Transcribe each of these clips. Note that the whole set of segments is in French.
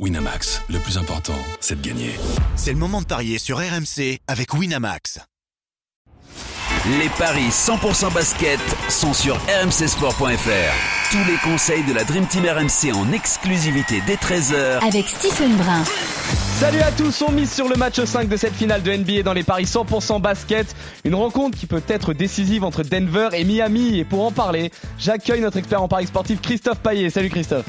Winamax, le plus important, c'est de gagner. C'est le moment de parier sur RMC avec Winamax. Les paris 100% basket sont sur rmcsport.fr. Tous les conseils de la Dream Team RMC en exclusivité dès 13h avec Stephen Brun. Salut à tous, on mise sur le match 5 de cette finale de NBA dans les paris 100% basket. Une rencontre qui peut être décisive entre Denver et Miami. Et pour en parler, j'accueille notre expert en paris sportif Christophe Paillet. Salut Christophe.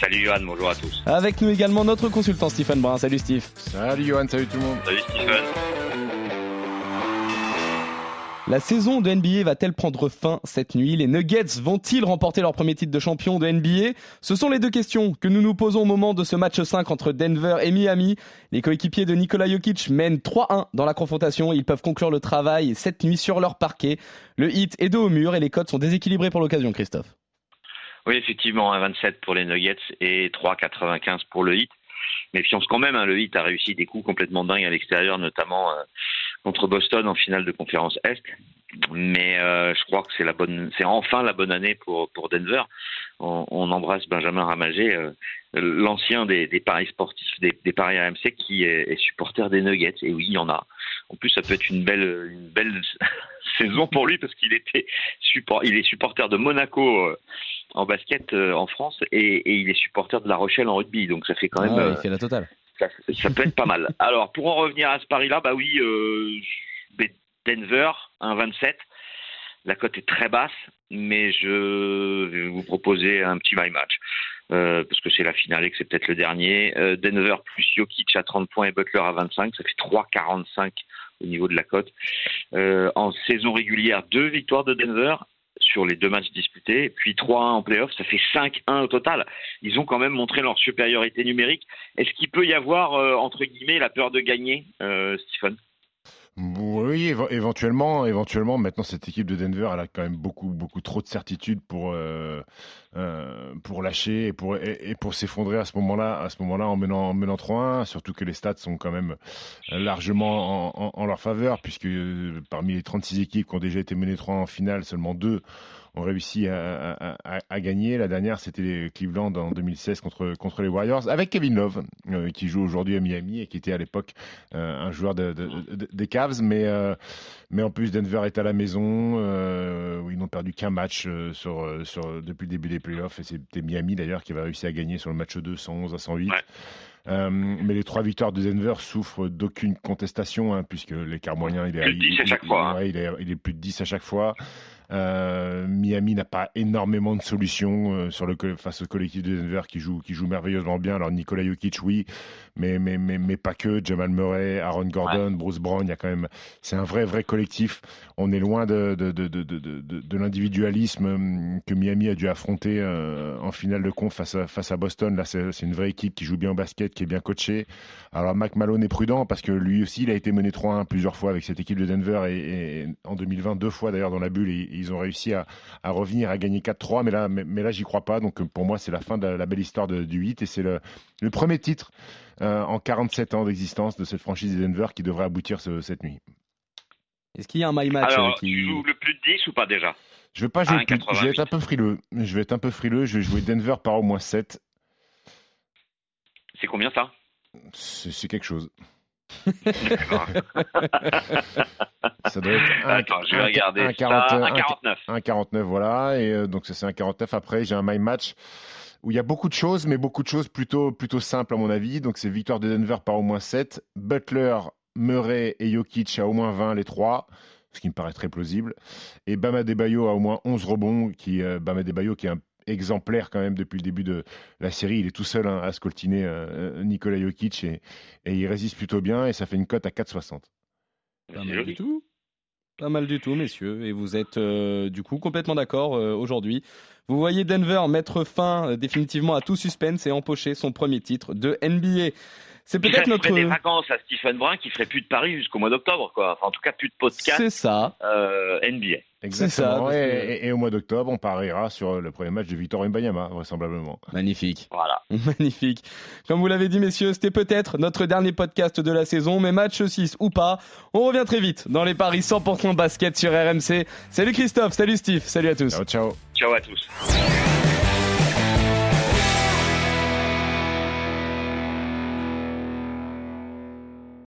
Salut Johan, bonjour à tous. Avec nous également notre consultant Stephen Brun. Salut Steve. Salut Johan, salut tout le monde. Salut Stephen. La saison de NBA va-t-elle prendre fin cette nuit? Les Nuggets vont-ils remporter leur premier titre de champion de NBA Ce sont les deux questions que nous nous posons au moment de ce match 5 entre Denver et Miami. Les coéquipiers de Nikola Jokic mènent 3-1 dans la confrontation. Ils peuvent conclure le travail cette nuit sur leur parquet. Le hit est dos au mur et les codes sont déséquilibrés pour l'occasion, Christophe. Oui, effectivement, 1,27 pour les Nuggets et 3,95 pour le hit. Méfiance quand même, hein, le hit a réussi des coups complètement dingues à l'extérieur, notamment euh, contre Boston en finale de conférence Est. Mais euh, je crois que c'est la bonne, c'est enfin la bonne année pour pour Denver. On, on embrasse Benjamin Ramagé, euh, l'ancien des, des, paris sportifs, des, des, paris RMC, qui est, est, supporter des Nuggets. Et oui, il y en a. En plus, ça peut être une belle une belle saison pour lui parce qu'il était support, il est supporter de Monaco euh, en basket euh, en France et, et, il est supporter de La Rochelle en rugby. Donc ça fait quand même. Ah, il fait la totale. Ça, ça, peut être pas mal. Alors pour en revenir à ce pari-là, bah oui, euh, Denver 1,27. La cote est très basse, mais je vais vous proposer un petit my match. Euh, parce que c'est la finale et que c'est peut-être le dernier. Euh, Denver plus Jokic à 30 points et Butler à 25, ça fait 3,45 au niveau de la cote. Euh, en saison régulière, deux victoires de Denver sur les deux matchs disputés, puis 3-1 en playoff, ça fait 5-1 au total. Ils ont quand même montré leur supériorité numérique. Est-ce qu'il peut y avoir, euh, entre guillemets, la peur de gagner, euh, Stephen oui, éventuellement, éventuellement. Maintenant, cette équipe de Denver, elle a quand même beaucoup, beaucoup trop de certitudes pour euh, euh, pour lâcher et pour et, pour s'effondrer à ce moment-là, à ce moment-là en menant en menant 3-1. Surtout que les stats sont quand même largement en, en, leur faveur, puisque euh, parmi les 36 équipes qui ont déjà été menées 3 en finale, seulement deux ont réussi à, à, à, gagner. La dernière, c'était Cleveland en 2016 contre, contre les Warriors, avec Kevin Love, euh, qui joue aujourd'hui à Miami et qui était à l'époque euh, un joueur de, de, de, des Cavs. Mais, euh, mais en plus, Denver est à la maison, où ils n'ont perdu qu'un match sur, sur, depuis le début des playoffs. Et c'était Miami d'ailleurs qui avait réussi à gagner sur le match 2, 111 à 108. Ouais. Euh, mais les trois victoires de Denver souffrent d'aucune contestation, hein, puisque l'écart moyen il est, plus de 10 à chaque fois. Ouais, il, est, il est plus de 10 à chaque fois. Euh, Miami n'a pas énormément de solutions euh, sur le, face au collectif de Denver qui joue, qui joue merveilleusement bien. Alors Nikola Jokic, oui, mais, mais, mais, mais pas que. Jamal Murray, Aaron Gordon, ouais. Bruce Brown, il y a quand même. C'est un vrai, vrai collectif. On est loin de, de, de, de, l'individualisme que Miami a dû affronter euh, en finale de conf face à, face à Boston. Là, c'est une vraie équipe qui joue bien au basket, qui est bien coachée. Alors Mac Malone est prudent parce que lui aussi, il a été mené 3-1 plusieurs fois avec cette équipe de Denver et, et en 2020 deux fois d'ailleurs dans la bulle. Et, ils ont réussi à, à, revenir, à gagner 4-3, mais là, mais, mais là, j'y crois pas. Donc pour moi, c'est la fin de la, la belle histoire de, du 8 et c'est le, le, premier titre euh, en 47 ans d'existence de cette franchise de Denver qui devrait aboutir ce, cette nuit. Est-ce qu'il y a un my match Alors, euh, qui... tu joues le plus de 10 ou pas déjà? Je vais pas jouer le plus, je vais être un peu frileux. Je vais être un peu frileux. Je vais jouer Denver par au moins 7. C'est combien ça? C'est quelque chose. ça doit être un, Attends, je vais un, regarder un, 49. Un 49, voilà. Et euh, donc, ça, c'est un 49. Après, j'ai un my match où il y a beaucoup de choses, mais beaucoup de choses plutôt, plutôt simples, à mon avis. Donc, c'est victoire de Denver par au moins 7. Butler, Murray et Jokic à au moins 20, les trois. Ce qui me paraît très plausible. Et Bama Debayo à au moins 11 rebonds. Qui, euh, Bama Debayo qui est un exemplaire quand même depuis le début de la série. Il est tout seul hein, à scoltiner euh, Nikola Jokic et, et, il résiste plutôt bien et ça fait une cote à 4,60. Pas mal du tout. Pas mal du tout, messieurs. Et vous êtes euh, du coup complètement d'accord euh, aujourd'hui. Vous voyez Denver mettre fin euh, définitivement à tout suspense et empocher son premier titre de NBA. C'est peut-être notre. des vacances à Stephen Brun qui ferait plus de paris jusqu'au mois d'octobre, quoi. Enfin, en tout cas, plus de podcast. C'est ça. NBA. Exactement. Ça, et, et, et, au mois d'octobre, on pariera sur le premier match de Victor Mbanyama, vraisemblablement. Magnifique. Voilà. Magnifique. Comme vous l'avez dit, messieurs, c'était peut-être notre dernier podcast de la saison, mais match 6 ou pas, on revient très vite dans les paris 100% basket sur RMC. Salut Christophe, salut Steve, salut à tous. Ciao, ciao. Ciao à tous.